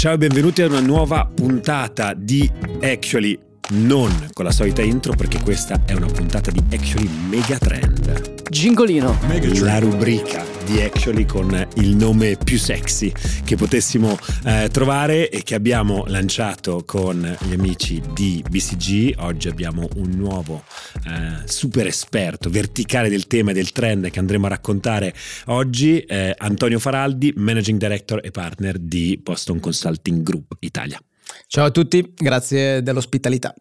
Ciao e benvenuti a una nuova puntata di Actually, non con la solita intro perché questa è una puntata di Actually Megatrend. Gingolino. La rubrica di Actually con il nome più sexy che potessimo eh, trovare e che abbiamo lanciato con gli amici di BCG. Oggi abbiamo un nuovo eh, super esperto verticale del tema e del trend che andremo a raccontare oggi, eh, Antonio Faraldi, Managing Director e Partner di Boston Consulting Group Italia. Ciao a tutti, grazie dell'ospitalità.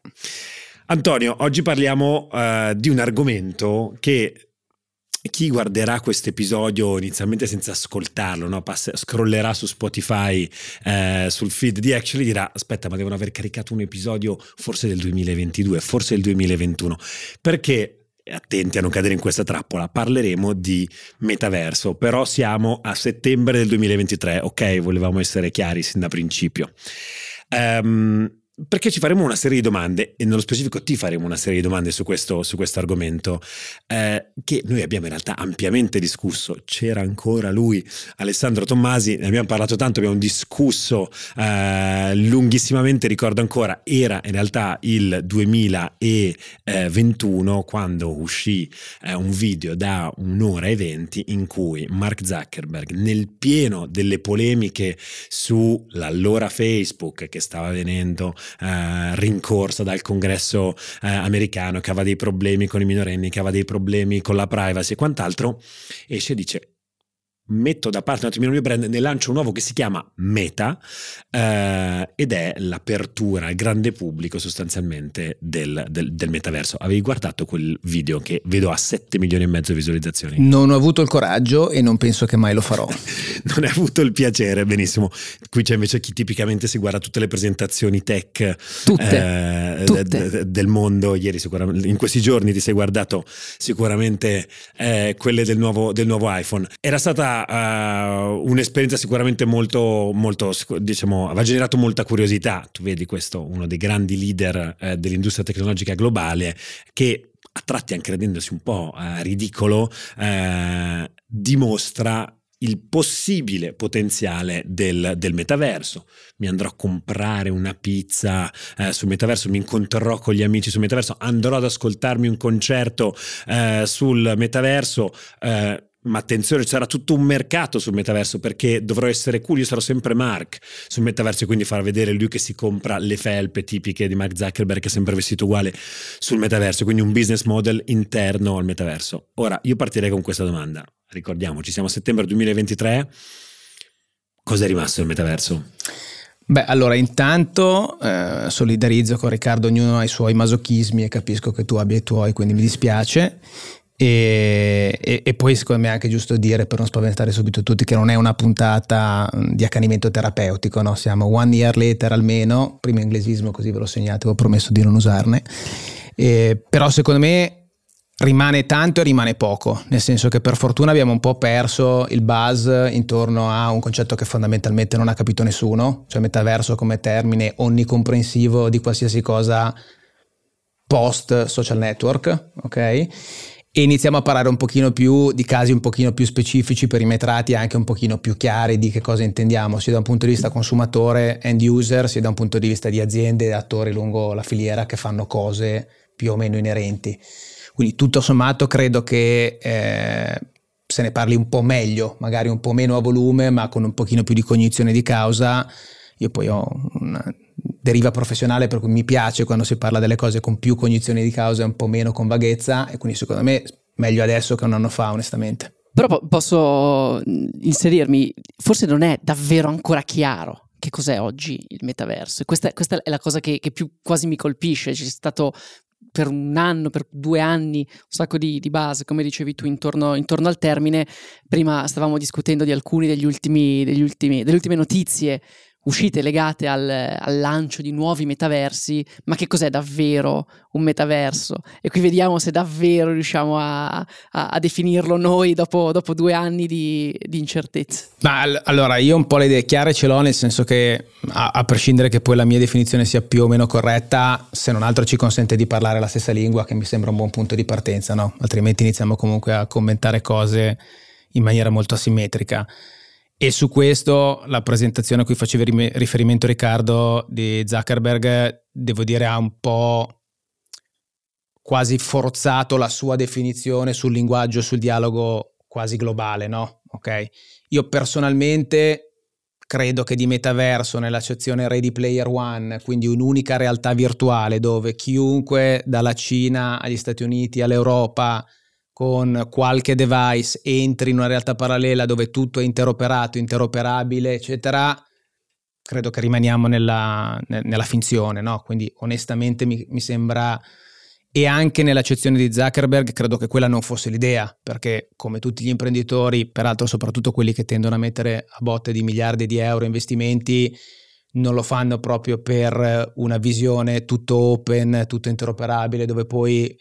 Antonio, oggi parliamo uh, di un argomento che chi guarderà questo episodio inizialmente senza ascoltarlo, no? Pass- scrollerà su Spotify eh, sul feed di Actually dirà aspetta ma devono aver caricato un episodio forse del 2022, forse del 2021, perché attenti a non cadere in questa trappola, parleremo di metaverso, però siamo a settembre del 2023, ok? Volevamo essere chiari sin da principio. Um, perché ci faremo una serie di domande e nello specifico ti faremo una serie di domande su questo, su questo argomento eh, che noi abbiamo in realtà ampiamente discusso. C'era ancora lui, Alessandro Tommasi, ne abbiamo parlato tanto, abbiamo discusso eh, lunghissimamente, ricordo ancora, era in realtà il 2021 quando uscì eh, un video da un'ora e venti in cui Mark Zuckerberg nel pieno delle polemiche sull'allora Facebook che stava venendo eh, rincorsa dal congresso eh, americano che aveva dei problemi con i minorenni, che aveva dei problemi con la privacy e quant'altro, esce e dice metto da parte un attimino il mio brand, ne lancio un nuovo che si chiama Meta eh, ed è l'apertura al grande pubblico sostanzialmente del, del, del, metaverso. Avevi guardato quel video che vedo a 7 milioni e mezzo di visualizzazioni? Non ho avuto il coraggio e non penso che mai lo farò. non hai avuto il piacere, benissimo. Qui c'è invece chi tipicamente si guarda tutte le presentazioni tech tutte, eh, tutte. De, de, del mondo. Ieri sicuramente, in questi giorni ti sei guardato sicuramente eh, quelle del nuovo, del nuovo iPhone. Era stata uh, un'esperienza sicuramente molto, molto, diciamo, aveva generato molta curiosità. Tu vedi questo, uno dei grandi leader uh, dell'industria tecnologica globale che a tratti anche rendendosi un po' uh, ridicolo, dimostra il possibile potenziale del, del, metaverso. Mi andrò a comprare una pizza eh, sul metaverso, mi incontrerò con gli amici sul metaverso, andrò ad ascoltarmi un concerto eh, sul metaverso. Eh, ma attenzione, c'era tutto un mercato sul metaverso perché dovrò essere cool, io sarò sempre Mark sul metaverso e quindi far vedere lui che si compra le felpe tipiche di Mark Zuckerberg che è sempre vestito uguale sul metaverso, quindi un business model interno al metaverso. Ora, io partirei con questa domanda, ricordiamoci, siamo a settembre 2023, cosa è rimasto del metaverso? Beh, allora intanto eh, solidarizzo con Riccardo, ognuno ha i suoi masochismi e capisco che tu abbia i tuoi, quindi mi dispiace. E, e, e, poi secondo me è anche giusto dire per non spaventare subito tutti che non è una puntata di accanimento terapeutico, no? siamo one year later almeno, primo inglesismo così ve lo segnate, ho promesso di non usarne, e, però secondo me rimane tanto e rimane poco, nel senso che per fortuna abbiamo un po' perso il buzz intorno a un concetto che fondamentalmente non ha capito nessuno, cioè metaverso come termine onnicomprensivo di qualsiasi cosa post social network, ok? E iniziamo a parlare un pochino più di casi un pochino più specifici, perimetrati, anche un pochino più chiari di che cosa intendiamo, sia da un punto di vista consumatore, end user, sia da un punto di vista di aziende e attori lungo la filiera che fanno cose più o meno inerenti. Quindi tutto sommato credo che eh, se ne parli un po' meglio, magari un po' meno a volume, ma con un pochino più di cognizione di causa. Io poi ho una deriva professionale per cui mi piace quando si parla delle cose con più cognizione di causa e un po' meno con vaghezza e quindi secondo me meglio adesso che un anno fa onestamente. Però posso inserirmi, forse non è davvero ancora chiaro che cos'è oggi il metaverso. Questa, questa è la cosa che, che, più quasi mi colpisce. C'è stato per un anno, per due anni, un sacco di, di base, come dicevi tu, intorno, intorno, al termine. Prima stavamo discutendo di alcuni degli ultimi, degli ultimi, delle ultime notizie uscite legate al, al, lancio di nuovi metaversi, ma che cos'è davvero un metaverso? E qui vediamo se davvero riusciamo a, a, a definirlo noi dopo, dopo due anni di, di, incertezza. Ma allora io un po' le idee chiare ce l'ho, nel senso che a, a, prescindere che poi la mia definizione sia più o meno corretta, se non altro ci consente di parlare la stessa lingua, che mi sembra un buon punto di partenza, no? Altrimenti iniziamo comunque a commentare cose in maniera molto asimmetrica. E su questo la presentazione a cui facevi riferimento Riccardo di Zuckerberg, devo dire, ha un po' quasi forzato la sua definizione sul linguaggio, sul dialogo quasi globale, no? Ok? Io personalmente credo che di metaverso nell'accezione Ready Player One, quindi un'unica realtà virtuale dove chiunque dalla Cina agli Stati Uniti all'Europa con qualche device entri in una realtà parallela dove tutto è interoperato, interoperabile, eccetera, credo che rimaniamo nella, nella finzione, no? Quindi onestamente mi, mi sembra e anche nell'accezione di Zuckerberg credo che quella non fosse l'idea, perché come tutti gli imprenditori, peraltro soprattutto quelli che tendono a mettere a botte di miliardi di euro investimenti, non lo fanno proprio per una visione tutto open, tutto interoperabile, dove poi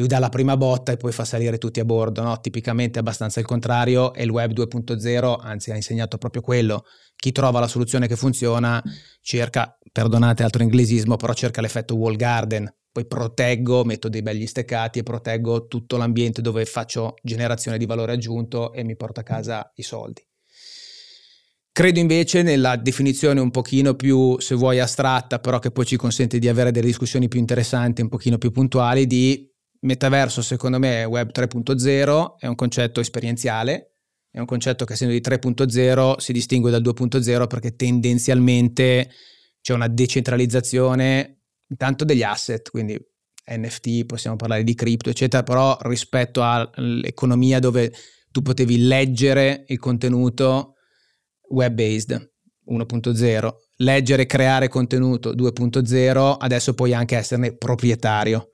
lui dà la prima botta e poi fa salire tutti a bordo, no? Tipicamente è abbastanza il contrario e il web 2.0 anzi ha insegnato proprio quello. Chi trova la soluzione che funziona cerca, perdonate altro inglesismo, però cerca l'effetto wall garden, poi proteggo, metto dei begli steccati e proteggo tutto l'ambiente dove faccio generazione di valore aggiunto e mi porto a casa i soldi. Credo invece nella definizione un pochino più, se vuoi, astratta, però che poi ci consente di avere delle discussioni più interessanti, un pochino più puntuali, di metaverso, secondo me, Web 3.0, è un concetto esperienziale, è un concetto che essendo di 3.0 si distingue dal 2.0 perché tendenzialmente c'è una decentralizzazione intanto degli asset, quindi NFT, possiamo parlare di cripto, eccetera, però rispetto all'economia dove tu potevi leggere il contenuto web-based 1.0, leggere e creare contenuto 2.0, adesso puoi anche esserne proprietario.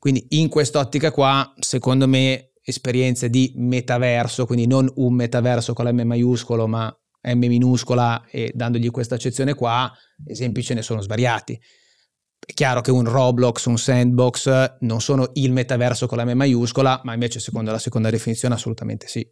Quindi in quest'ottica qua, secondo me, esperienze di metaverso, quindi non un metaverso con la M maiuscolo, ma M minuscola e dandogli questa accezione qua, esempi ce ne sono svariati. È chiaro che un Roblox, un sandbox non sono il metaverso con la M maiuscola, ma invece secondo la seconda definizione assolutamente sì.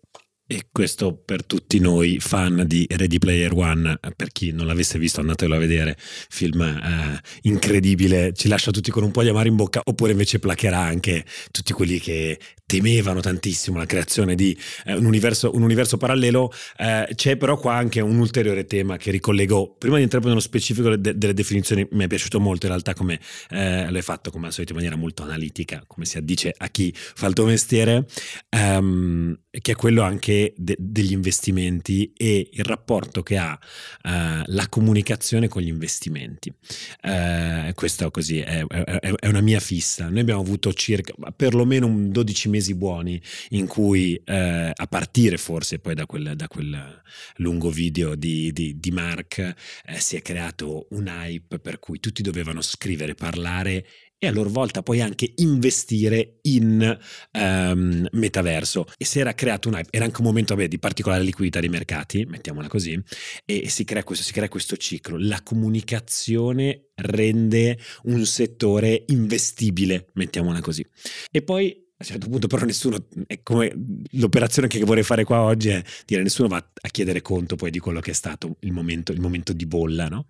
E questo per tutti noi fan di Ready Player One, per chi non l'avesse visto andatelo a vedere, film eh, incredibile, ci lascia tutti con un po' di amaro in bocca, oppure invece placherà anche tutti quelli che temevano tantissimo la creazione di eh, un, universo, un, universo, parallelo, eh, c'è però qua anche un ulteriore tema che ricollego, prima di entrare nello specifico de- delle definizioni, mi è piaciuto molto in realtà come eh, l'hai fatto, come al solito in maniera molto analitica, come si addice a chi fa il tuo mestiere, ehm, che è quello anche de- degli investimenti e il rapporto che ha eh, la comunicazione con gli investimenti. Eh, questo così è, è, è, una mia fissa. Noi abbiamo avuto circa perlomeno un 12 mesi mesi buoni in cui eh, a partire forse poi da quel, da quel lungo video di, di, di Mark eh, si è creato un hype per cui tutti dovevano scrivere, parlare e a loro volta poi anche investire in um, metaverso. E si era creato un hype, era anche un momento vabbè, di particolare liquidità dei mercati, mettiamola così, e si crea, questo, si crea questo ciclo. La comunicazione rende un settore investibile, mettiamola così. E poi a un certo punto però nessuno, è come l'operazione che vorrei fare qua oggi è dire nessuno va a chiedere conto poi di quello che è stato il momento, il momento di bolla, no?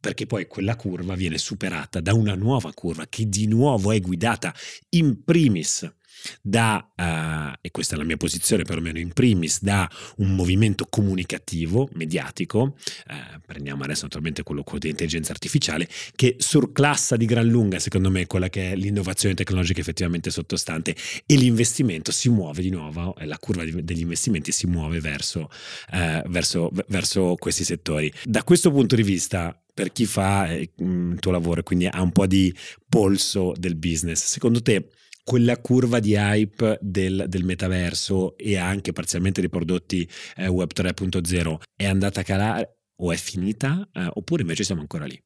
Perché poi quella curva viene superata da una nuova curva che di nuovo è guidata in primis da, uh, e questa è la mia posizione perlomeno in primis, da un movimento comunicativo, mediatico, uh, prendiamo adesso naturalmente quello con l'intelligenza artificiale, che surclassa di gran lunga secondo me quella che è l'innovazione tecnologica effettivamente sottostante e l'investimento si muove di nuovo, la curva degli investimenti si muove verso, uh, verso, verso questi settori. Da questo punto di vista, per chi fa il tuo lavoro, quindi ha un po' di polso del business, secondo te quella curva di hype del, del, metaverso e anche parzialmente dei prodotti eh, web 3.0 è andata a calare o è finita eh, oppure invece siamo ancora lì?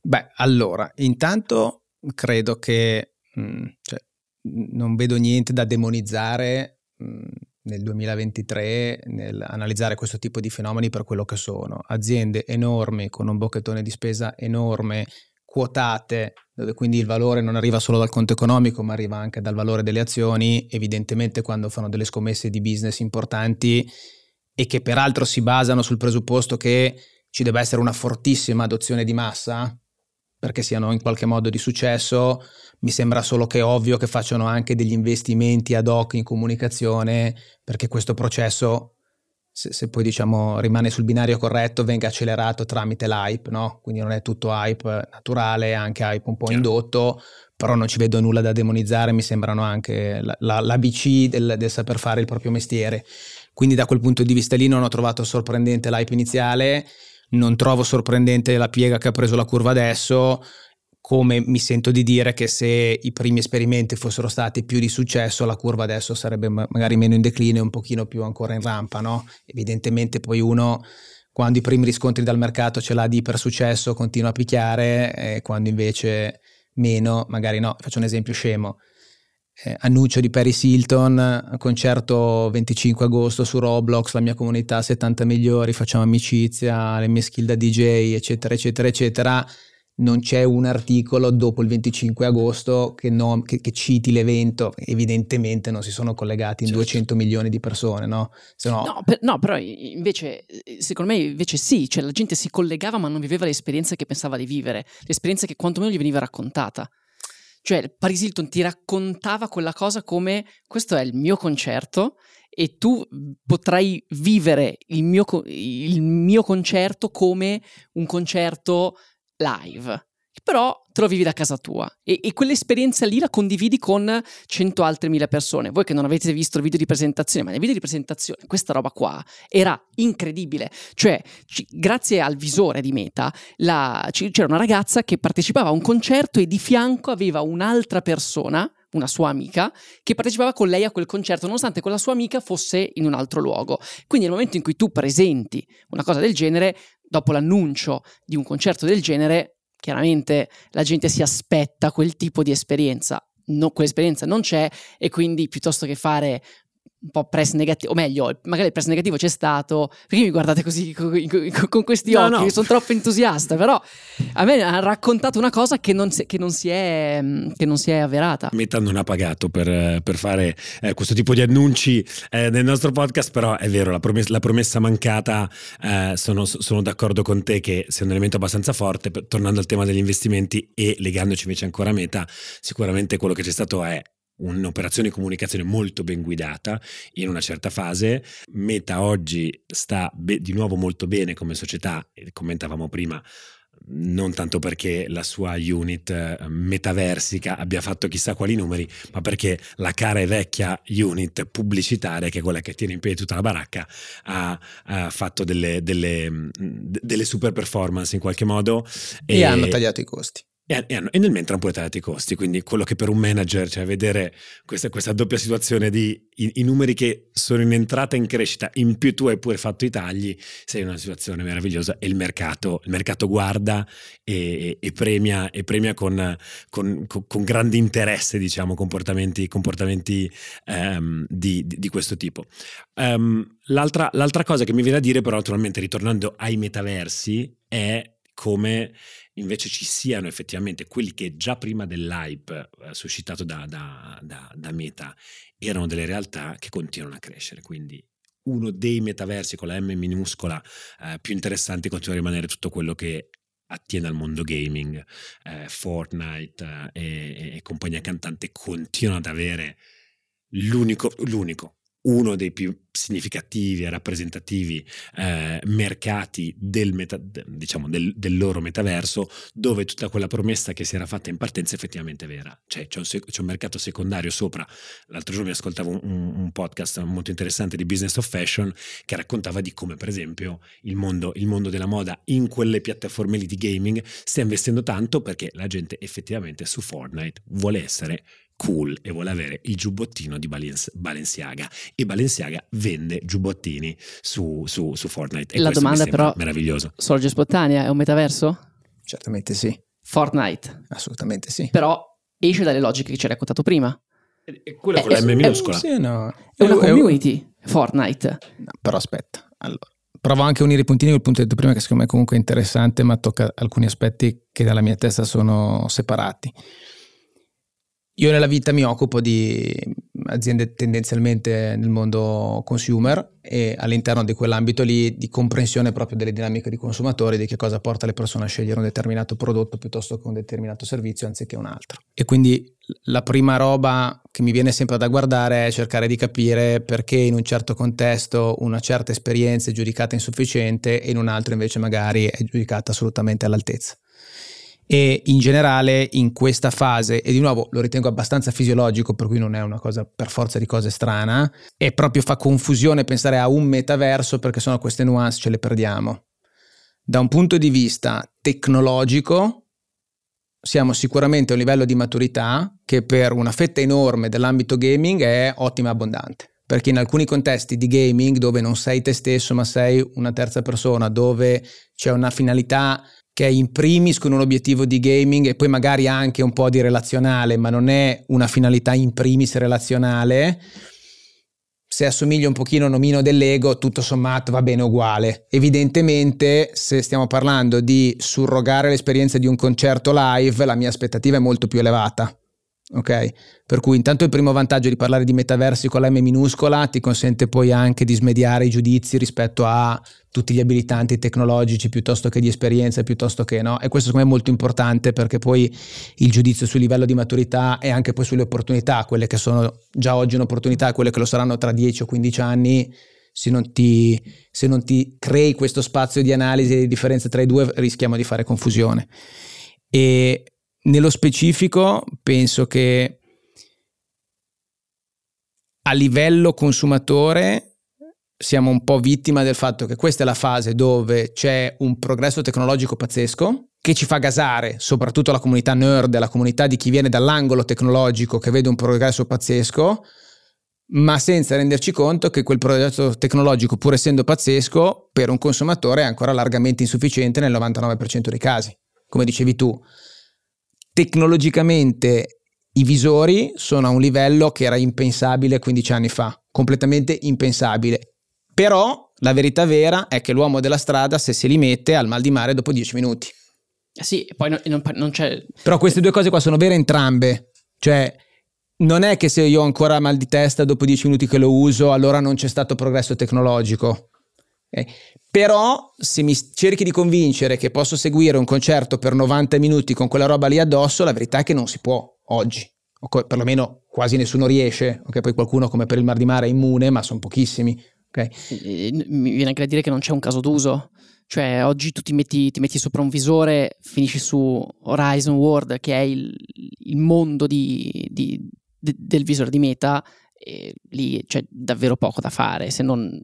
Beh, allora, intanto credo che mh, mm, cioè, non vedo niente da demonizzare mh, mm, nel 2023 nell'analizzare questo tipo di fenomeni per quello che sono. Aziende enormi con un bocchettone di spesa enorme quotate, dove quindi il valore non arriva solo dal conto economico, ma arriva anche dal valore delle azioni, evidentemente quando fanno delle scommesse di business importanti e che peraltro si basano sul presupposto che ci deve essere una fortissima adozione di massa perché siano in qualche modo di successo, mi sembra solo che è ovvio che facciano anche degli investimenti ad hoc in comunicazione perché questo processo se, se, poi diciamo rimane sul binario corretto venga accelerato tramite l'hype, no? Quindi non è tutto hype naturale, anche hype un po' indotto, però non ci vedo nulla da demonizzare, mi sembrano anche la, la, l'ABC del, del saper fare il proprio mestiere. Quindi da quel punto di vista lì non ho trovato sorprendente l'hype iniziale, non trovo sorprendente la piega che ha preso la curva adesso, come mi sento di dire che se i primi esperimenti fossero stati più di successo, la curva adesso sarebbe magari meno in declino e un pochino più ancora in rampa, no? Evidentemente poi uno quando i primi riscontri dal mercato ce l'ha di per successo continua a picchiare e quando invece meno, magari no. Faccio un esempio scemo. Eh, annuncio di Paris Hilton, concerto 25 agosto su Roblox, la mia comunità 70 migliori, facciamo amicizia, le mie skill da DJ, eccetera, eccetera, eccetera non c'è un articolo dopo il 25 agosto che, no, che, che, citi l'evento, evidentemente non si sono collegati in certo. 200 milioni di persone, no? No... No, per, no, però invece, secondo me invece sì, cioè la gente si collegava ma non viveva l'esperienza che pensava di vivere, l'esperienza che quantomeno gli veniva raccontata. Cioè Paris Hilton ti raccontava quella cosa come questo è il mio concerto e tu potrai vivere il mio, il mio concerto come un concerto live, però te lo vivi da casa tua e, e, quell'esperienza lì la condividi con cento altre mille persone. Voi che non avete visto il video di presentazione, ma nel video di presentazione questa roba qua era incredibile. Cioè, c- grazie al visore di Meta, la, c- c'era una ragazza che partecipava a un concerto e di fianco aveva un'altra persona una sua amica, che partecipava con lei a quel concerto, nonostante quella sua amica fosse in un altro luogo. Quindi nel momento in cui tu presenti una cosa del genere, dopo l'annuncio di un concerto del genere, chiaramente la gente si aspetta quel tipo di esperienza. No, quell'esperienza non c'è e quindi piuttosto che fare un po' press negativo, o meglio, magari il press negativo c'è stato, perché mi guardate così con, con questi no, occhi? No. Sono troppo entusiasta, però a me ha raccontato una cosa che non si, che non si, è, che non si è, avverata. Meta non ha pagato per, per fare eh, questo tipo di annunci eh, nel nostro podcast, però è vero, la promessa, la promessa mancata, eh, sono, sono, d'accordo con te che sia un elemento abbastanza forte, per, tornando al tema degli investimenti e legandoci invece ancora a Meta, sicuramente quello che c'è stato è un'operazione di comunicazione molto ben guidata in una certa fase. Meta oggi sta be- di nuovo molto bene come società, commentavamo prima, non tanto perché la sua unit eh, metaversica abbia fatto chissà quali numeri, ma perché la cara e vecchia unit pubblicitaria, che è quella che tiene in piedi tutta la baracca, ha, ha fatto delle, delle, delle, super performance in qualche modo. E, e hanno tagliato i costi. E, e, nel mentre hanno pure tagliato i costi, quindi quello che per un manager, cioè vedere questa, questa doppia situazione di i, i, numeri che sono in entrata e in crescita, in più tu hai pure fatto i tagli, sei in una situazione meravigliosa e il mercato, il mercato guarda e, e premia, e premia con, con, con, con, grande interesse, diciamo, comportamenti, comportamenti um, di, di, di, questo tipo. Um, l'altra, l'altra cosa che mi viene a dire, però, naturalmente, ritornando ai metaversi, è come invece ci siano effettivamente quelli che già prima dell'hype eh, suscitato da, da, da, da, Meta erano delle realtà che continuano a crescere. Quindi uno dei metaversi con la M minuscola eh, più interessanti continua a rimanere tutto quello che attiene al mondo gaming. Eh, Fortnite eh, e, e compagnia cantante continuano ad avere l'unico, l'unico uno dei più significativi e rappresentativi eh, mercati del, meta, diciamo, del, del, loro metaverso dove tutta quella promessa che si era fatta in partenza effettivamente è vera. Cioè c'è un, c'è un mercato secondario sopra. L'altro giorno mi ascoltavo un, un, podcast molto interessante di Business of Fashion che raccontava di come per esempio il mondo, il mondo della moda in quelle piattaforme lì di gaming stia investendo tanto perché la gente effettivamente su Fortnite vuole essere cool e vuole avere il giubbottino di Balenciaga e Balenciaga vende giubbottini su, su, su Fortnite. E la domanda però meraviglioso. sorge spontanea, è un metaverso? Certamente sì. Fortnite? Assolutamente sì. Però esce dalle logiche che ci hai raccontato prima. E quella con la M minuscola. Sì, no. È una community, Fortnite. No, però aspetta, allora. Provo anche a unire i puntini col punto detto prima che secondo me è comunque interessante ma tocca alcuni aspetti che dalla mia testa sono separati. Io nella vita mi occupo di aziende tendenzialmente nel mondo consumer e all'interno di quell'ambito lì di comprensione proprio delle dinamiche di consumatori, di che cosa porta le persone a scegliere un determinato prodotto piuttosto che un determinato servizio anziché un altro. E quindi la prima roba che mi viene sempre da guardare è cercare di capire perché in un certo contesto una certa esperienza è giudicata insufficiente e in un altro invece magari è giudicata assolutamente all'altezza e in generale in questa fase, e di nuovo lo ritengo abbastanza fisiologico, per cui non è una cosa per forza di cose strana, e proprio fa confusione pensare a un metaverso perché sono queste nuance ce le perdiamo. Da un punto di vista tecnologico, siamo sicuramente a un livello di maturità che per una fetta enorme dell'ambito gaming è ottima e abbondante. Perché in alcuni contesti di gaming dove non sei te stesso ma sei una terza persona, dove c'è una finalità che è in primis con un obiettivo di gaming e poi magari anche un po' di relazionale, ma non è una finalità in primis relazionale, se assomiglia un pochino a un omino dell'ego, tutto sommato va bene uguale. Evidentemente, se stiamo parlando di surrogare l'esperienza di un concerto live, la mia aspettativa è molto più elevata ok? Per cui intanto il primo vantaggio di parlare di metaversi con la M minuscola ti consente poi anche di smediare i giudizi rispetto a tutti gli abilitanti tecnologici piuttosto che di esperienza, piuttosto che no. E questo secondo me è molto importante perché poi il giudizio sul livello di maturità e anche poi sulle opportunità, quelle che sono già oggi un'opportunità e quelle che lo saranno tra 10 o 15 anni, se non, ti, se non ti crei questo spazio di analisi e di differenza tra i due rischiamo di fare confusione. E nello specifico penso che a livello consumatore siamo un po' vittima del fatto che questa è la fase dove c'è un progresso tecnologico pazzesco che ci fa gasare soprattutto la comunità nerd, la comunità di chi viene dall'angolo tecnologico che vede un progresso pazzesco, ma senza renderci conto che quel progresso tecnologico, pur essendo pazzesco, per un consumatore è ancora largamente insufficiente nel 99% dei casi. Come dicevi tu, tecnologicamente i visori sono a un livello che era impensabile 15 anni fa, completamente impensabile. Però la verità vera è che l'uomo della strada se se li mette al mal di mare dopo 10 minuti. Eh sì, poi non, non, non c'è... Però queste due cose qua sono vere entrambe. Cioè, non è che se io ho ancora mal di testa dopo 10 minuti che lo uso, allora non c'è stato progresso tecnologico. Okay? Però se mi cerchi di convincere che posso seguire un concerto per 90 minuti con quella roba lì addosso, la verità è che non si può oggi. O co- perlomeno quasi nessuno riesce. Okay? Poi qualcuno come per il Mar di Mare è immune, ma sono pochissimi. Okay? Mi viene anche da dire che non c'è un caso d'uso. Cioè, oggi tu ti metti, ti metti sopra un visore, finisci su Horizon World, che è il, il mondo di, di, de, del visore di meta, e lì c'è davvero poco da fare se non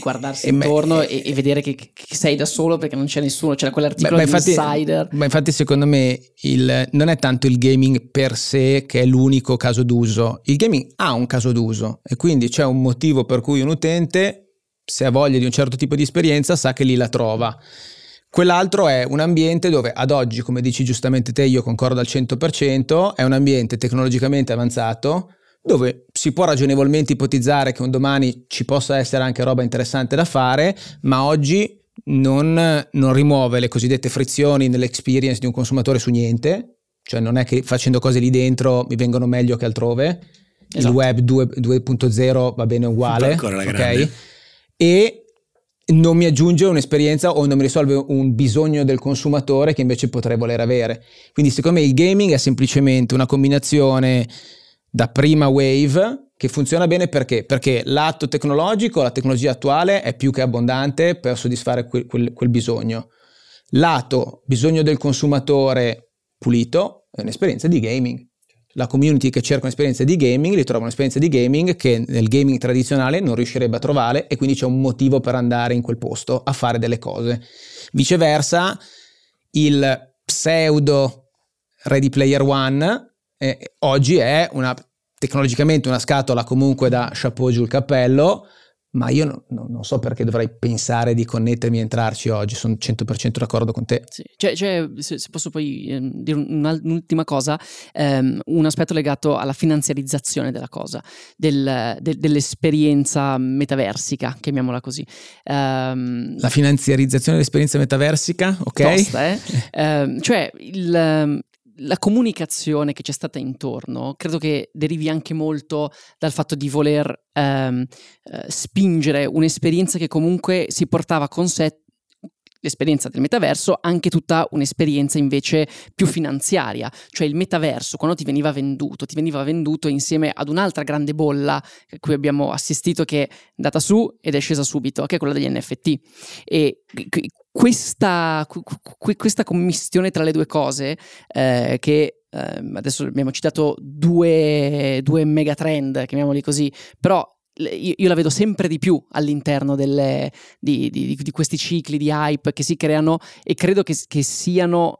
guardarsi e, intorno e, e, vedere che, che, sei da solo perché non c'è nessuno, c'era quell'articolo beh, di infatti, Insider. Ma infatti secondo me il, non è tanto il gaming per sé che è l'unico caso d'uso, il gaming ha un caso d'uso e quindi c'è un motivo per cui un utente se ha voglia di un certo tipo di esperienza sa che lì la trova. Quell'altro è un ambiente dove ad oggi, come dici giustamente te, io concordo al 100%, è un ambiente tecnologicamente avanzato dove si può ragionevolmente ipotizzare che un domani ci possa essere anche roba interessante da fare, ma oggi non, non rimuove le cosiddette frizioni nell'experience di un consumatore su niente, cioè non è che facendo cose lì dentro mi vengono meglio che altrove, esatto. il web 2, 2.0 va bene uguale, ok? E non mi aggiunge un'esperienza o non mi risolve un bisogno del consumatore che invece potrei voler avere. Quindi secondo me il gaming è semplicemente una combinazione da prima wave che funziona bene perché? Perché l'atto tecnologico, la tecnologia attuale è più che abbondante per soddisfare quel, quel, quel bisogno. Lato bisogno del consumatore pulito è un'esperienza di gaming. La community che cerca un'esperienza di gaming ritrova un'esperienza di gaming che nel gaming tradizionale non riuscirebbe a trovare e quindi c'è un motivo per andare in quel posto a fare delle cose. Viceversa, il pseudo Ready Player One eh, oggi è una, tecnologicamente una scatola comunque da chapeau giù il cappello, ma io no, no, non so perché dovrei pensare di connettermi e entrarci oggi, sono 100% d'accordo con te. Sì. Cioè, cioè se, se, posso poi eh, dire un'ultima cosa, ehm, un aspetto legato alla finanziarizzazione della cosa, del, de, dell'esperienza metaversica, chiamiamola così. Um, La finanziarizzazione dell'esperienza metaversica, ok? Tosta, eh? eh, cioè, il, la comunicazione che c'è stata intorno credo che derivi anche molto dal fatto di voler ehm, eh, spingere un'esperienza che comunque si portava con sé l'esperienza del metaverso anche tutta un'esperienza invece più finanziaria, cioè il metaverso quando ti veniva venduto, ti veniva venduto insieme ad un'altra grande bolla a cui abbiamo assistito che è andata su ed è scesa subito, che è quella degli NFT. E questa, questa commistione tra le due cose eh, che eh, adesso abbiamo citato due, due megatrend, chiamiamoli così, però io, la vedo sempre di più all'interno delle, di, di, di, questi cicli di hype che si creano e credo che, che siano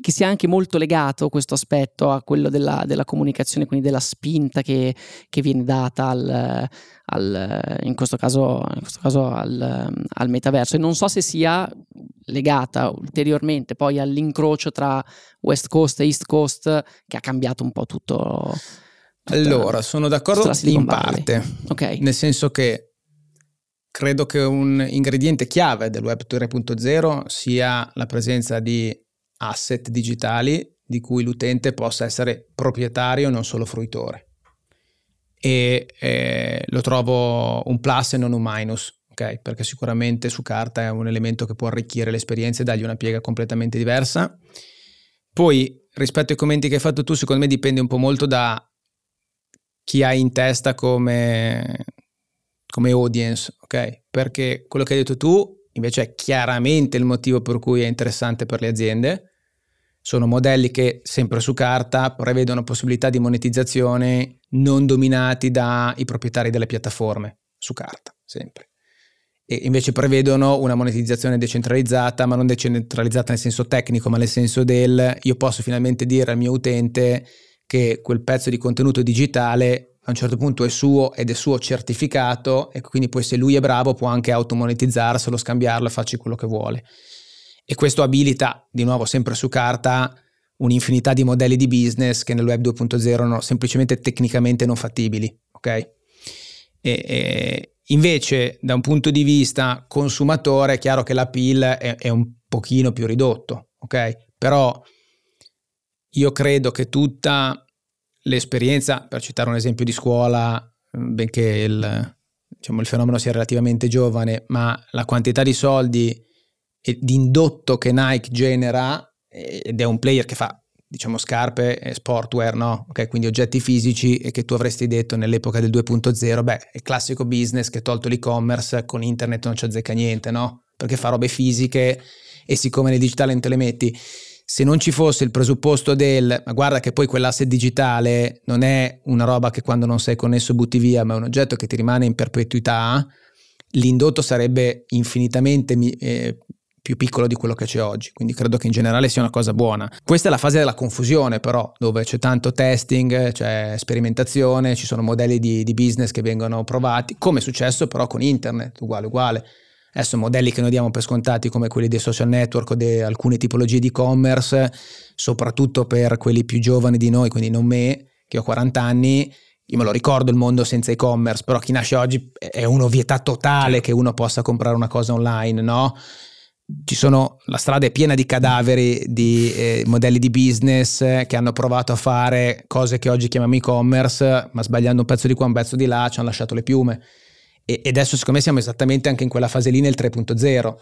che sia anche molto legato questo aspetto a quello della, della comunicazione, quindi della spinta che, che viene data al, al, in questo caso, in questo caso al, al, metaverso. E non so se sia legata ulteriormente poi all'incrocio tra West Coast e East Coast che ha cambiato un po' tutto. Allora, sono d'accordo in parte, okay. nel senso che credo che un ingrediente chiave del Web 3.0 sia la presenza di asset digitali di cui l'utente possa essere proprietario e non solo fruitore. E eh, lo trovo un plus e non un minus, ok? Perché sicuramente su carta è un elemento che può arricchire l'esperienza e dargli una piega completamente diversa. Poi, rispetto ai commenti che hai fatto tu, secondo me dipende un po' molto da chi hai in testa come, come audience, ok? Perché quello che hai detto tu invece è chiaramente il motivo per cui è interessante per le aziende sono modelli che, sempre su carta, prevedono possibilità di monetizzazione non dominati dai proprietari delle piattaforme, su carta, sempre. E invece prevedono una monetizzazione decentralizzata, ma non decentralizzata nel senso tecnico, ma nel senso del io posso finalmente dire al mio utente che quel pezzo di contenuto digitale a un certo punto è suo ed è suo certificato e quindi poi se lui è bravo può anche automonetizzarselo, scambiarlo e farci quello che vuole e questo abilita, di nuovo sempre su carta, un'infinità di modelli di business che nel web 2.0 sono semplicemente tecnicamente non fattibili, ok? E, e invece da un punto di vista consumatore è chiaro che l'appeal è, è un pochino più ridotto, ok? Però io credo che tutta l'esperienza, per citare un esempio di scuola, benché il, diciamo, il fenomeno sia relativamente giovane, ma la quantità di soldi di indotto che Nike genera ed è un player che fa diciamo scarpe e sportwear, no? Ok, quindi oggetti fisici e che tu avresti detto nell'epoca del 2.0, beh, è classico business che tolto l'e-commerce con internet non ci azzecca niente, no? Perché fa robe fisiche e siccome nel digitale non te le metti, se non ci fosse il presupposto del, ma guarda che poi quell'asset digitale non è una roba che quando non sei connesso butti via, ma è un oggetto che ti rimane in perpetuità, l'indotto sarebbe infinitamente eh, più piccolo di quello che c'è oggi, quindi credo che in generale sia una cosa buona. Questa è la fase della confusione però, dove c'è tanto testing, c'è sperimentazione, ci sono modelli di, di business che vengono provati, come è successo però con internet, uguale uguale. Adesso modelli che noi diamo per scontati come quelli dei social network o di alcune tipologie di e-commerce, soprattutto per quelli più giovani di noi, quindi non me, che ho 40 anni, io me lo ricordo il mondo senza e-commerce, però chi nasce oggi è un'ovvietà totale che uno possa comprare una cosa online, no? Ci sono, la strada è piena di cadaveri di eh, modelli di business che hanno provato a fare cose che oggi chiamiamo e-commerce, ma sbagliando un pezzo di qua, un pezzo di là, ci hanno lasciato le piume. E, e adesso secondo me siamo esattamente anche in quella fase lì nel 3.0.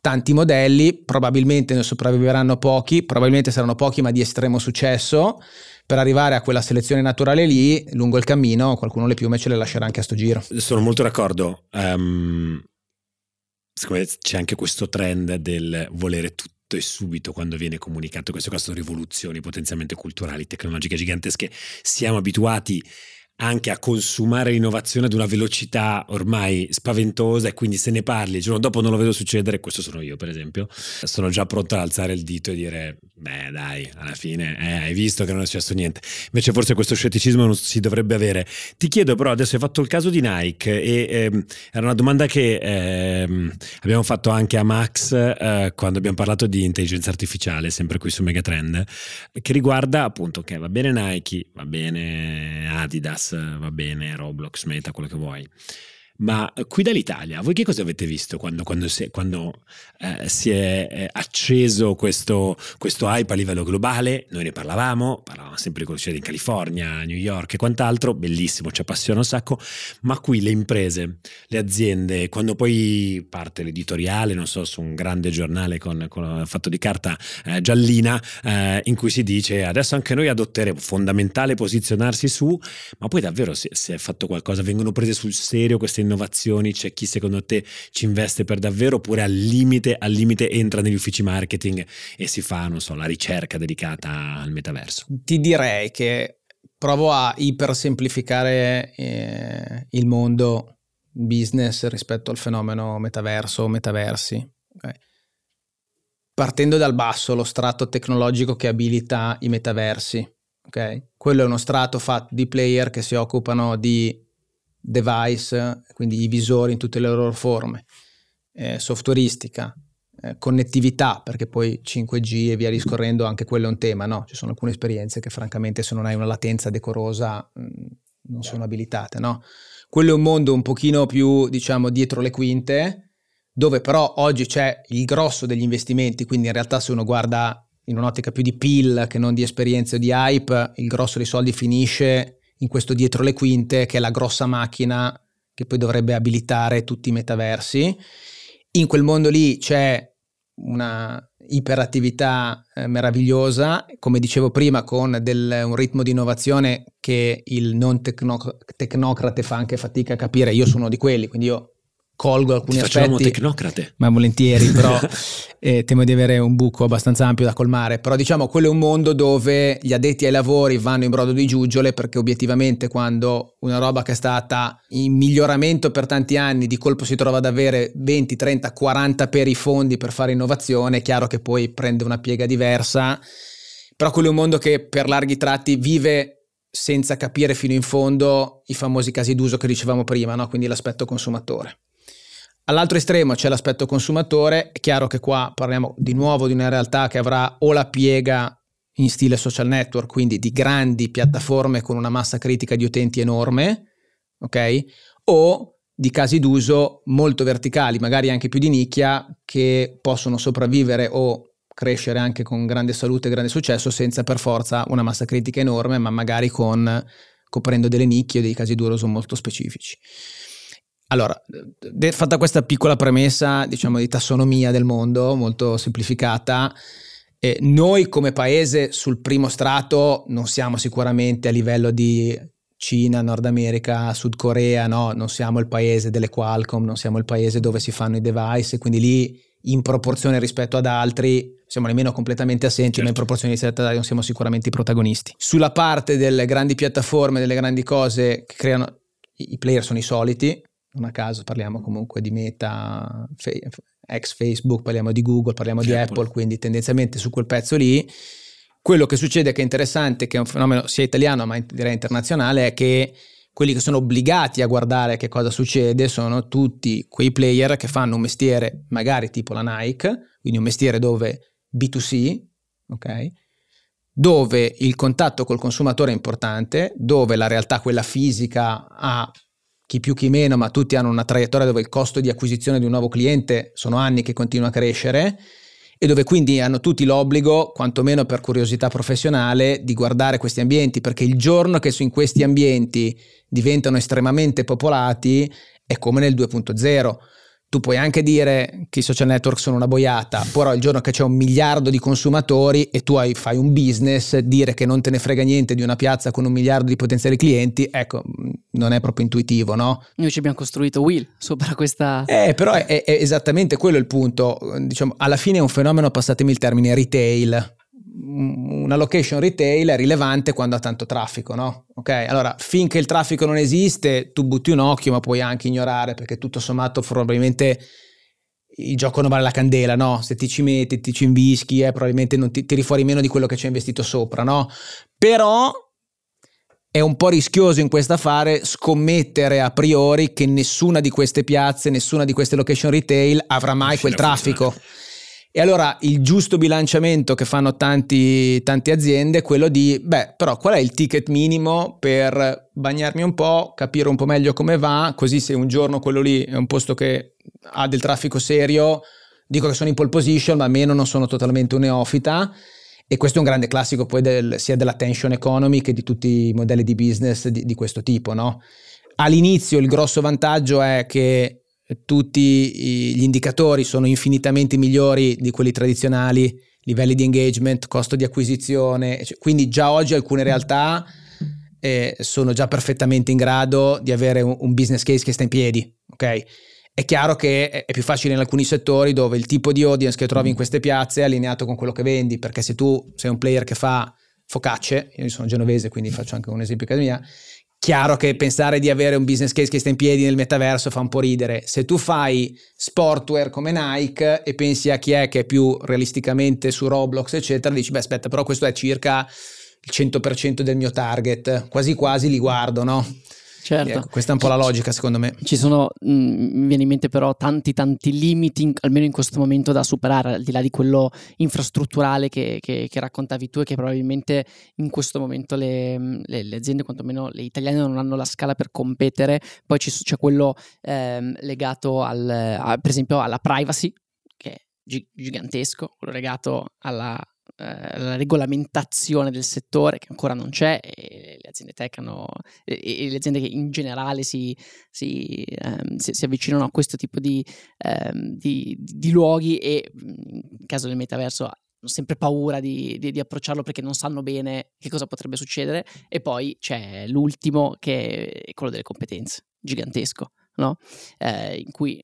Tanti modelli, probabilmente ne sopravviveranno pochi, probabilmente saranno pochi ma di estremo successo. Per arrivare a quella selezione naturale lì, lungo il cammino, qualcuno le piume ce le lascerà anche a sto giro. Sono molto d'accordo. Um, secondo c'è anche questo trend del volere tutto e subito quando viene comunicato. Questo qua sono rivoluzioni potenzialmente culturali, tecnologiche gigantesche. Siamo abituati anche a consumare l'innovazione ad una velocità ormai spaventosa e quindi se ne parli il giorno dopo non lo vedo succedere, questo sono io per esempio, sono già pronto ad alzare il dito e dire beh dai, alla fine eh, hai visto che non è successo niente, invece forse questo scetticismo non si dovrebbe avere. Ti chiedo però, adesso hai fatto il caso di Nike e ehm, era una domanda che ehm, abbiamo fatto anche a Max eh, quando abbiamo parlato di intelligenza artificiale, sempre qui su Megatrend, che riguarda appunto che va bene Nike, va bene Adidas, va bene Roblox, Meta, quello che vuoi. Ma qui dall'Italia, voi che cosa avete visto quando, quando, si, quando eh, si, è eh, acceso questo, questo, hype a livello globale? Noi ne parlavamo, parlavamo sempre di quello in California, New York e quant'altro, bellissimo, ci appassiona un sacco, ma qui le imprese, le aziende, quando poi parte l'editoriale, non so, su un grande giornale con, con fatto di carta eh, giallina, eh, in cui si dice adesso anche noi adotteremo, fondamentale posizionarsi su, ma poi davvero si, si è fatto qualcosa, vengono prese sul serio queste innovazioni? C'è chi secondo te ci investe per davvero oppure al limite, al limite entra negli uffici marketing e si fa, non so, la ricerca dedicata al metaverso? Ti direi che provo a ipersemplificare eh, il mondo business rispetto al fenomeno metaverso o metaversi. Okay. Partendo dal basso, lo strato tecnologico che abilita i metaversi. Okay? Quello è uno strato fatto di player che si occupano di device, quindi i visori in tutte le loro forme, eh, softwareistica, eh, connettività, perché poi 5G e via discorrendo anche quello è un tema, no? Ci sono alcune esperienze che francamente se non hai una latenza decorosa mh, mm, non sono abilitate, no? Quello è un mondo un pochino più, diciamo, dietro le quinte, dove però oggi c'è il grosso degli investimenti, quindi in realtà se uno guarda in un'ottica più di PIL che non di esperienze o di hype, il grosso dei soldi finisce in questo dietro le quinte che è la grossa macchina che poi dovrebbe abilitare tutti i metaversi. In quel mondo lì c'è una iperattività eh, meravigliosa, come dicevo prima, con del, un ritmo di innovazione che il non tecno- tecnocrate fa anche fatica a capire. Io sono uno di quelli, quindi io colgo alcuni Ti aspetti. tecnocrate. Ma volentieri, però eh, temo di avere un buco abbastanza ampio da colmare. Però diciamo, quello è un mondo dove gli addetti ai lavori vanno in brodo di giuggiole perché obiettivamente quando una roba che è stata in miglioramento per tanti anni di colpo si trova ad avere 20, 30, 40 per i fondi per fare innovazione, è chiaro che poi prende una piega diversa. Però quello è un mondo che per larghi tratti vive senza capire fino in fondo i famosi casi d'uso che dicevamo prima, no? quindi l'aspetto consumatore. All'altro estremo c'è l'aspetto consumatore, è chiaro che qua parliamo di nuovo di una realtà che avrà o la piega in stile social network, quindi di grandi piattaforme con una massa critica di utenti enorme, ok? O di casi d'uso molto verticali, magari anche più di nicchia, che possono sopravvivere o crescere anche con grande salute e grande successo senza per forza una massa critica enorme, ma magari con, coprendo delle nicchie o dei casi d'uso molto specifici. Allora, fatta questa piccola premessa, diciamo, di tassonomia del mondo, molto semplificata, eh, noi come paese sul primo strato non siamo sicuramente a livello di Cina, Nord America, Sud Corea, no, non siamo il paese delle Qualcomm, non siamo il paese dove si fanno i device, quindi lì in proporzione rispetto ad altri siamo nemmeno completamente assenti, certo. ma in certo. proporzione rispetto ad altri non siamo sicuramente i protagonisti. Sulla parte delle grandi piattaforme, delle grandi cose che creano, i player sono i soliti, non a caso parliamo comunque di Meta, ex Facebook, parliamo di Google, parliamo di Apple. Apple, quindi tendenzialmente su quel pezzo lì. Quello che succede che è interessante, che è un fenomeno sia italiano ma direi internazionale, è che quelli che sono obbligati a guardare che cosa succede sono tutti quei player che fanno un mestiere magari tipo la Nike, quindi un mestiere dove B2C, ok? Dove il contatto col consumatore è importante, dove la realtà, quella fisica, ha chi più chi meno, ma tutti hanno una traiettoria dove il costo di acquisizione di un nuovo cliente sono anni che continua a crescere e dove quindi hanno tutti l'obbligo, quantomeno per curiosità professionale, di guardare questi ambienti, perché il giorno che in questi ambienti diventano estremamente popolati è come nel 2.0 tu puoi anche dire che i social network sono una boiata, però il giorno che c'è un miliardo di consumatori e tu hai, fai un business, dire che non te ne frega niente di una piazza con un miliardo di potenziali clienti, ecco, non è proprio intuitivo, no? Noi ci abbiamo costruito Will sopra questa... Eh, però è, è esattamente quello il punto. Diciamo, alla fine è un fenomeno, passatemi il termine, retail una location retail è rilevante quando ha tanto traffico, no? Ok, allora finché il traffico non esiste, tu butti un occhio, ma puoi anche ignorare perché tutto sommato probabilmente il gioco non vale la candela, no? Se ti ci metti, ti ci invischi, eh, probabilmente non ti tiri fuori meno di quello che ci hai investito sopra, no? Però è un po' rischioso in questo affare scommettere a priori che nessuna di queste piazze, nessuna di queste location retail avrà mai quel traffico. E allora il giusto bilanciamento che fanno tanti, tante aziende è quello di, beh, però qual è il ticket minimo per bagnarmi un po', capire un po' meglio come va, così se un giorno quello lì è un posto che ha del traffico serio, dico che sono in pole position, ma almeno non sono totalmente un neofita. E questo è un grande classico poi del, sia dell'attention economy che di tutti i modelli di business di, di questo tipo, no? All'inizio il grosso vantaggio è che tutti gli indicatori sono infinitamente migliori di quelli tradizionali, livelli di engagement, costo di acquisizione, quindi già oggi alcune realtà eh, sono già perfettamente in grado di avere un, un, business case che sta in piedi, ok? È chiaro che è più facile in alcuni settori dove il tipo di audience che trovi in queste piazze è allineato con quello che vendi, perché se tu sei un player che fa focacce, io sono genovese quindi faccio anche un esempio casa mia, Chiaro che pensare di avere un business case che sta in piedi nel metaverso fa un po' ridere. Se tu fai sportwear come Nike e pensi a chi è che è più realisticamente su Roblox, eccetera, dici, beh, aspetta, però questo è circa il 100% del mio target. Quasi quasi li guardo, no? Certo. Ecco, questa è un po' la logica secondo me. Ci sono, mh, mm, mi viene in mente però tanti tanti limiti, in, almeno in questo momento, da superare, al di là di quello infrastrutturale che, che, che raccontavi tu e che probabilmente in questo momento le, mm, le, le, aziende, quantomeno le italiane, non hanno la scala per competere. Poi ci, c'è quello ehm, legato al, a, per esempio alla privacy, che è gigantesco, quello legato alla eh, la regolamentazione del settore che ancora non c'è e le aziende tech hanno, e, e le aziende che in generale si, si, um, si, si avvicinano a questo tipo di, um, di, di, luoghi e in caso del metaverso hanno sempre paura di, di, di, approcciarlo perché non sanno bene che cosa potrebbe succedere e poi c'è l'ultimo che è quello delle competenze, gigantesco, no? eh, in cui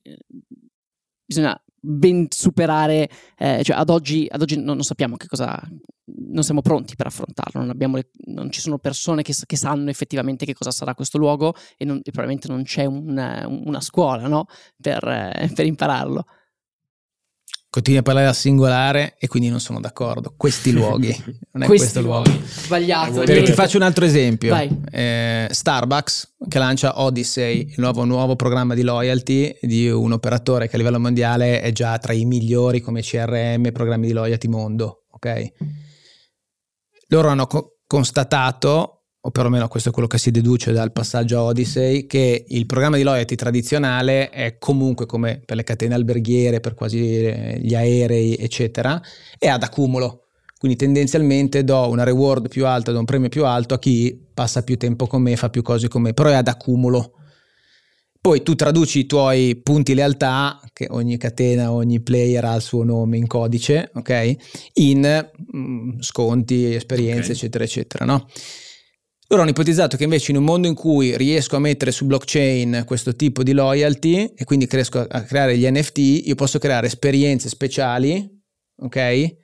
bisogna ben superare, eh, cioè ad oggi, ad oggi non, non, sappiamo che cosa, non siamo pronti per affrontarlo, non, le, non ci sono persone che, che, sanno effettivamente che cosa sarà questo luogo e, non, e probabilmente non c'è una, una scuola no? per, eh, per impararlo. Continui a parlare al singolare e quindi non sono d'accordo. Questi luoghi, non è Questi questo luogo. Sbagliato. Perché ti faccio un altro esempio. Eh, Starbucks che lancia Odyssey, il nuovo, nuovo, programma di loyalty di un operatore che a livello mondiale è già tra i migliori come CRM programmi di loyalty mondo. Ok? Loro hanno co- constatato o perlomeno questo è quello che si deduce dal passaggio a Odyssey, che il programma di loyalty tradizionale è comunque come per le catene alberghiere, per quasi gli aerei, eccetera, è ad accumulo. Quindi tendenzialmente do una reward più alta, do un premio più alto a chi passa più tempo con me, fa più cose con me, però è ad accumulo. Poi tu traduci i tuoi punti lealtà, che ogni catena, ogni player ha il suo nome in codice, ok? In mm, sconti, esperienze, okay. eccetera, eccetera, no? Loro hanno ipotizzato che invece in un mondo in cui riesco a mettere su blockchain questo tipo di loyalty e quindi riesco a creare gli NFT, io posso creare esperienze speciali, ok?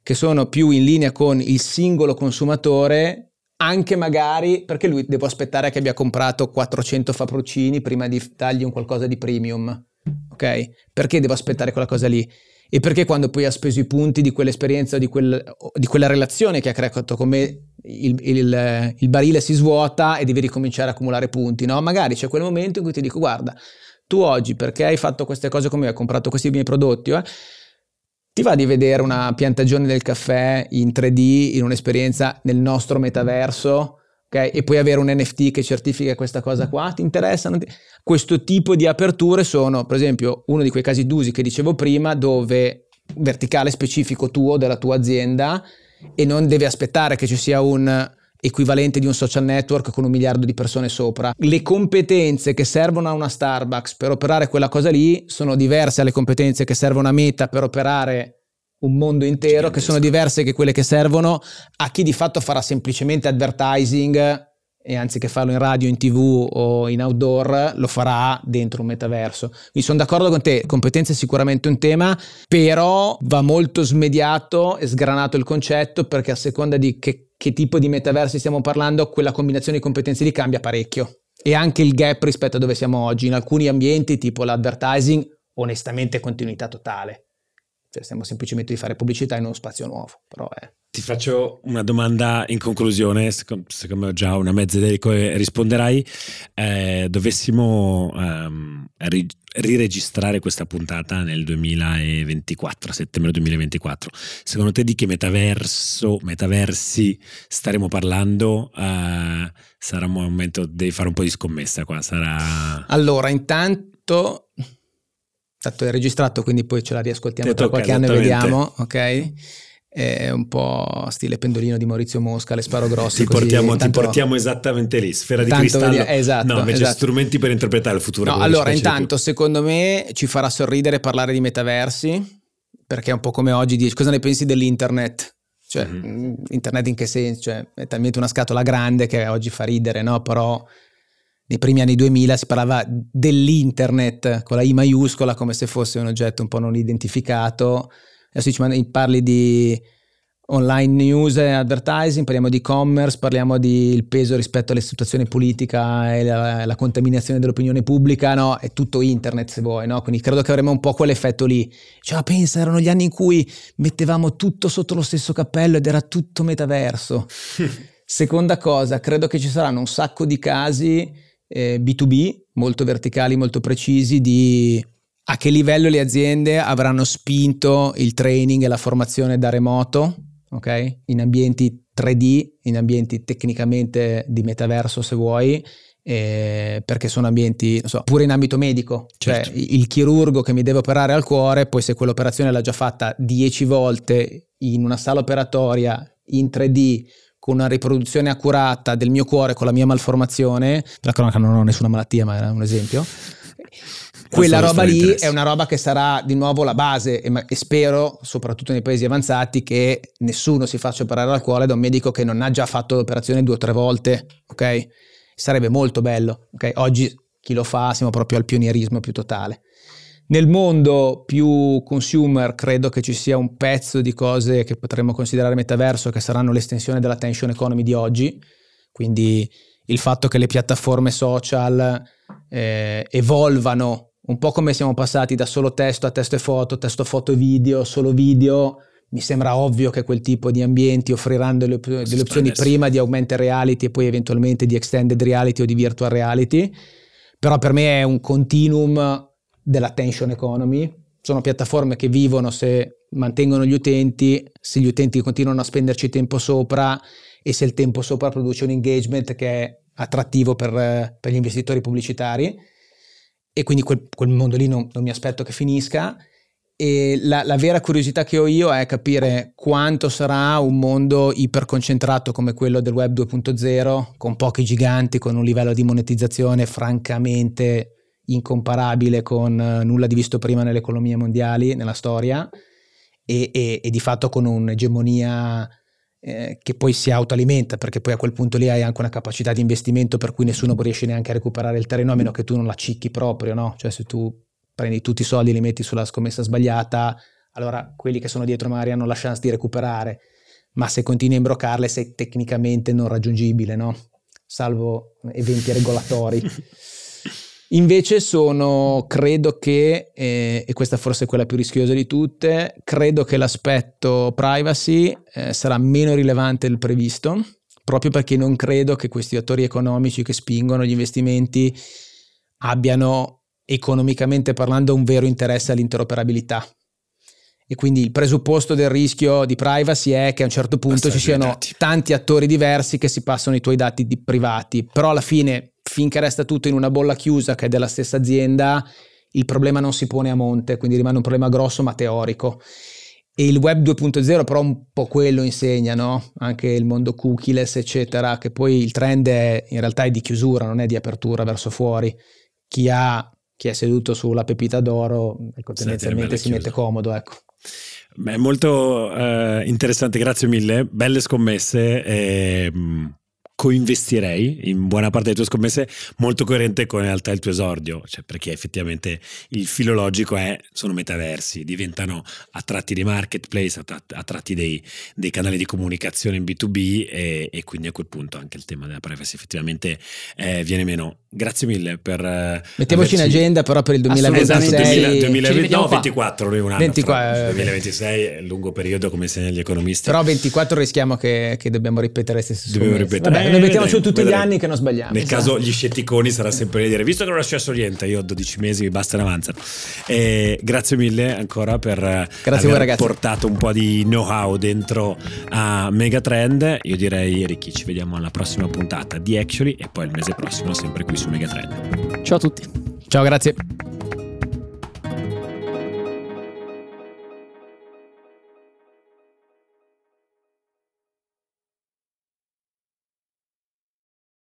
Che sono più in linea con il singolo consumatore, anche magari perché lui devo aspettare che abbia comprato 400 fappuccini prima di dargli un qualcosa di premium, ok? Perché devo aspettare quella cosa lì? e perché quando poi ha speso i punti di quell'esperienza, di, quel, di quella relazione che ha creato con me, il, il, il, barile si svuota e devi ricominciare a accumulare punti, no? Magari c'è quel momento in cui ti dico, guarda, tu oggi perché hai fatto queste cose come me, hai comprato questi miei prodotti, eh? ti va di vedere una piantagione del caffè in 3D, in un'esperienza nel nostro metaverso? Okay? E puoi avere un NFT che certifica questa cosa qua, ti interessa? Ti... Questo tipo di aperture sono, per esempio, uno di quei casi d'usi che dicevo prima, dove verticale specifico tuo, della tua azienda, e non devi aspettare che ci sia un equivalente di un social network con un miliardo di persone sopra. Le competenze che servono a una Starbucks per operare quella cosa lì sono diverse alle competenze che servono a Meta per operare un mondo intero, che sono diverse che quelle che servono a chi di fatto farà semplicemente advertising e anziché farlo in radio, in tv o in outdoor, lo farà dentro un metaverso. Quindi sono d'accordo con te, competenze è sicuramente un tema, però va molto smediato e sgranato il concetto perché a seconda di che, che tipo di metaversi stiamo parlando, quella combinazione di competenze lì cambia parecchio. E anche il gap rispetto a dove siamo oggi. In alcuni ambienti, tipo l'advertising, onestamente continuità totale cioè stiamo semplicemente di fare pubblicità in uno spazio nuovo, però è... Ti faccio una domanda in conclusione, secondo, me ho già una mezza idea di come risponderai. Eh, dovessimo um, ri- riregistrare questa puntata nel 2024, settembre 2024, secondo te di che metaverso, metaversi staremo parlando? Uh, sarà un momento, devi fare un po' di scommessa qua, sarà... Allora, intanto Tanto è registrato, quindi poi ce la riascoltiamo tra qualche anno e vediamo, ok? È un po' stile pendolino di Maurizio Mosca, le sparo grosse. Ti, portiamo, ti portiamo esattamente lì, sfera di cristallo. Vedi, esatto, no, invece esatto. strumenti per interpretare il futuro. No, allora intanto secondo me ci farà sorridere parlare di metaversi, perché è un po' come oggi dici cosa ne pensi dell'internet? Cioè, mm-hmm. internet in che senso? Cioè, è talmente una scatola grande che oggi fa ridere, no? Però nei primi anni 2000 si parlava dell'internet con la I maiuscola come se fosse un oggetto un po' non identificato. Adesso ci parli di online news e advertising, parliamo di e-commerce, parliamo del peso rispetto alla situazione politica e la, la, contaminazione dell'opinione pubblica, no? È tutto internet se vuoi, no? Quindi credo che avremo un po' quell'effetto lì. Cioè, pensa, erano gli anni in cui mettevamo tutto sotto lo stesso cappello ed era tutto metaverso. Seconda cosa, credo che ci saranno un sacco di casi eh, B2B, molto verticali, molto precisi, di a che livello le aziende avranno spinto il training e la formazione da remoto, ok? In ambienti 3D, in ambienti tecnicamente di metaverso se vuoi, eh, perché sono ambienti, non so, pure in ambito medico, cioè certo. cioè il chirurgo che mi deve operare al cuore, poi se quell'operazione l'ha già fatta 10 volte in una sala operatoria in 3D con una riproduzione accurata del mio cuore con la mia malformazione, la cronaca non ho nessuna malattia, ma era un esempio. Quella roba lì è una roba che sarà di nuovo la base e, e, spero, soprattutto nei paesi avanzati, che nessuno si faccia operare al cuore da un medico che non ha già fatto l'operazione due o tre volte, ok? Sarebbe molto bello, ok? Oggi chi lo fa siamo proprio al pionierismo più totale. Nel mondo più consumer credo che ci sia un pezzo di cose che potremmo considerare metaverso che saranno l'estensione dell'attention economy di oggi, quindi il fatto che le piattaforme social eh, evolvano un po' come siamo passati da solo testo a testo e foto, testo, foto e video, solo video, mi sembra ovvio che quel tipo di ambienti offriranno delle, delle opzioni prima di augmented reality e poi eventualmente di extended reality o di virtual reality, però per me è un continuum dell'attention economy. Sono piattaforme che vivono se mantengono gli utenti, se gli utenti continuano a spenderci tempo sopra e se il tempo sopra produce un engagement che è attrattivo per, per gli investitori pubblicitari. E quindi quel, quel mondo lì non, non, mi aspetto che finisca. E la, la, vera curiosità che ho io è capire quanto sarà un mondo iperconcentrato come quello del web 2.0, con pochi giganti, con un livello di monetizzazione francamente incomparabile con eh, nulla di visto prima nelle economie mondiali, nella storia, e, e, e di fatto con un'egemonia eh, che poi si autoalimenta, perché poi a quel punto lì hai anche una capacità di investimento per cui nessuno riesce neanche a recuperare il terreno, a meno che tu non la cicchi proprio, no? Cioè se tu prendi tutti i soldi e li metti sulla scommessa sbagliata, allora quelli che sono dietro magari hanno la chance di recuperare, ma se continui a imbroccarle sei tecnicamente non raggiungibile, no? Salvo eventi regolatori. Invece sono, credo che, eh, e questa forse è quella più rischiosa di tutte, credo che l'aspetto privacy eh, sarà meno rilevante del previsto, proprio perché non credo che questi attori economici che spingono gli investimenti abbiano economicamente parlando un vero interesse all'interoperabilità. E quindi il presupposto del rischio di privacy è che a un certo punto ci siano tanti attori diversi che si passano i tuoi dati privati, però alla fine finché resta tutto in una bolla chiusa che è della stessa azienda, il problema non si pone a monte, quindi rimane un problema grosso ma teorico. E il web 2.0 però un po' quello insegna, no? Anche il mondo cookieless, eccetera, che poi il trend è, in realtà è di chiusura, non è di apertura verso fuori. Chi, ha, chi è seduto sulla pepita d'oro, ecco, tendenzialmente si mette comodo, ecco. Beh, molto uh, interessante, grazie mille, belle scommesse. E, ehm, coinvestirei in buona parte delle tue scommesse, molto coerente con in realtà il tuo esordio, cioè perché effettivamente il filo logico è, sono metaversi, diventano a tratti dei marketplace, a tratti dei, dei canali di comunicazione in B2B e, e, quindi a quel punto anche il tema della privacy effettivamente eh, viene meno. Grazie mille per... Eh, Mettiamoci averci... in agenda però per il 2026. Esatto, 2020, no, 24, lui un anno. 24, 2026 è un lungo periodo come insegnano gli economisti. Però 24 rischiamo che, che dobbiamo ripetere le stesse Dobbiamo ripetere. Vabbè, noi mettiamoci tutti vedremo. gli anni che non sbagliamo. Nel esatto. caso gli scetticoni sarà sempre dire, visto che non è successo niente, io ho 12 mesi, mi basta e avanzano. E grazie mille ancora per grazie aver voi, portato un po' di know-how dentro a Megatrend. Io direi, Ricky, ci vediamo alla prossima puntata di Actually e poi il mese prossimo sempre qui su Megatrend. Ciao a tutti. Ciao, grazie.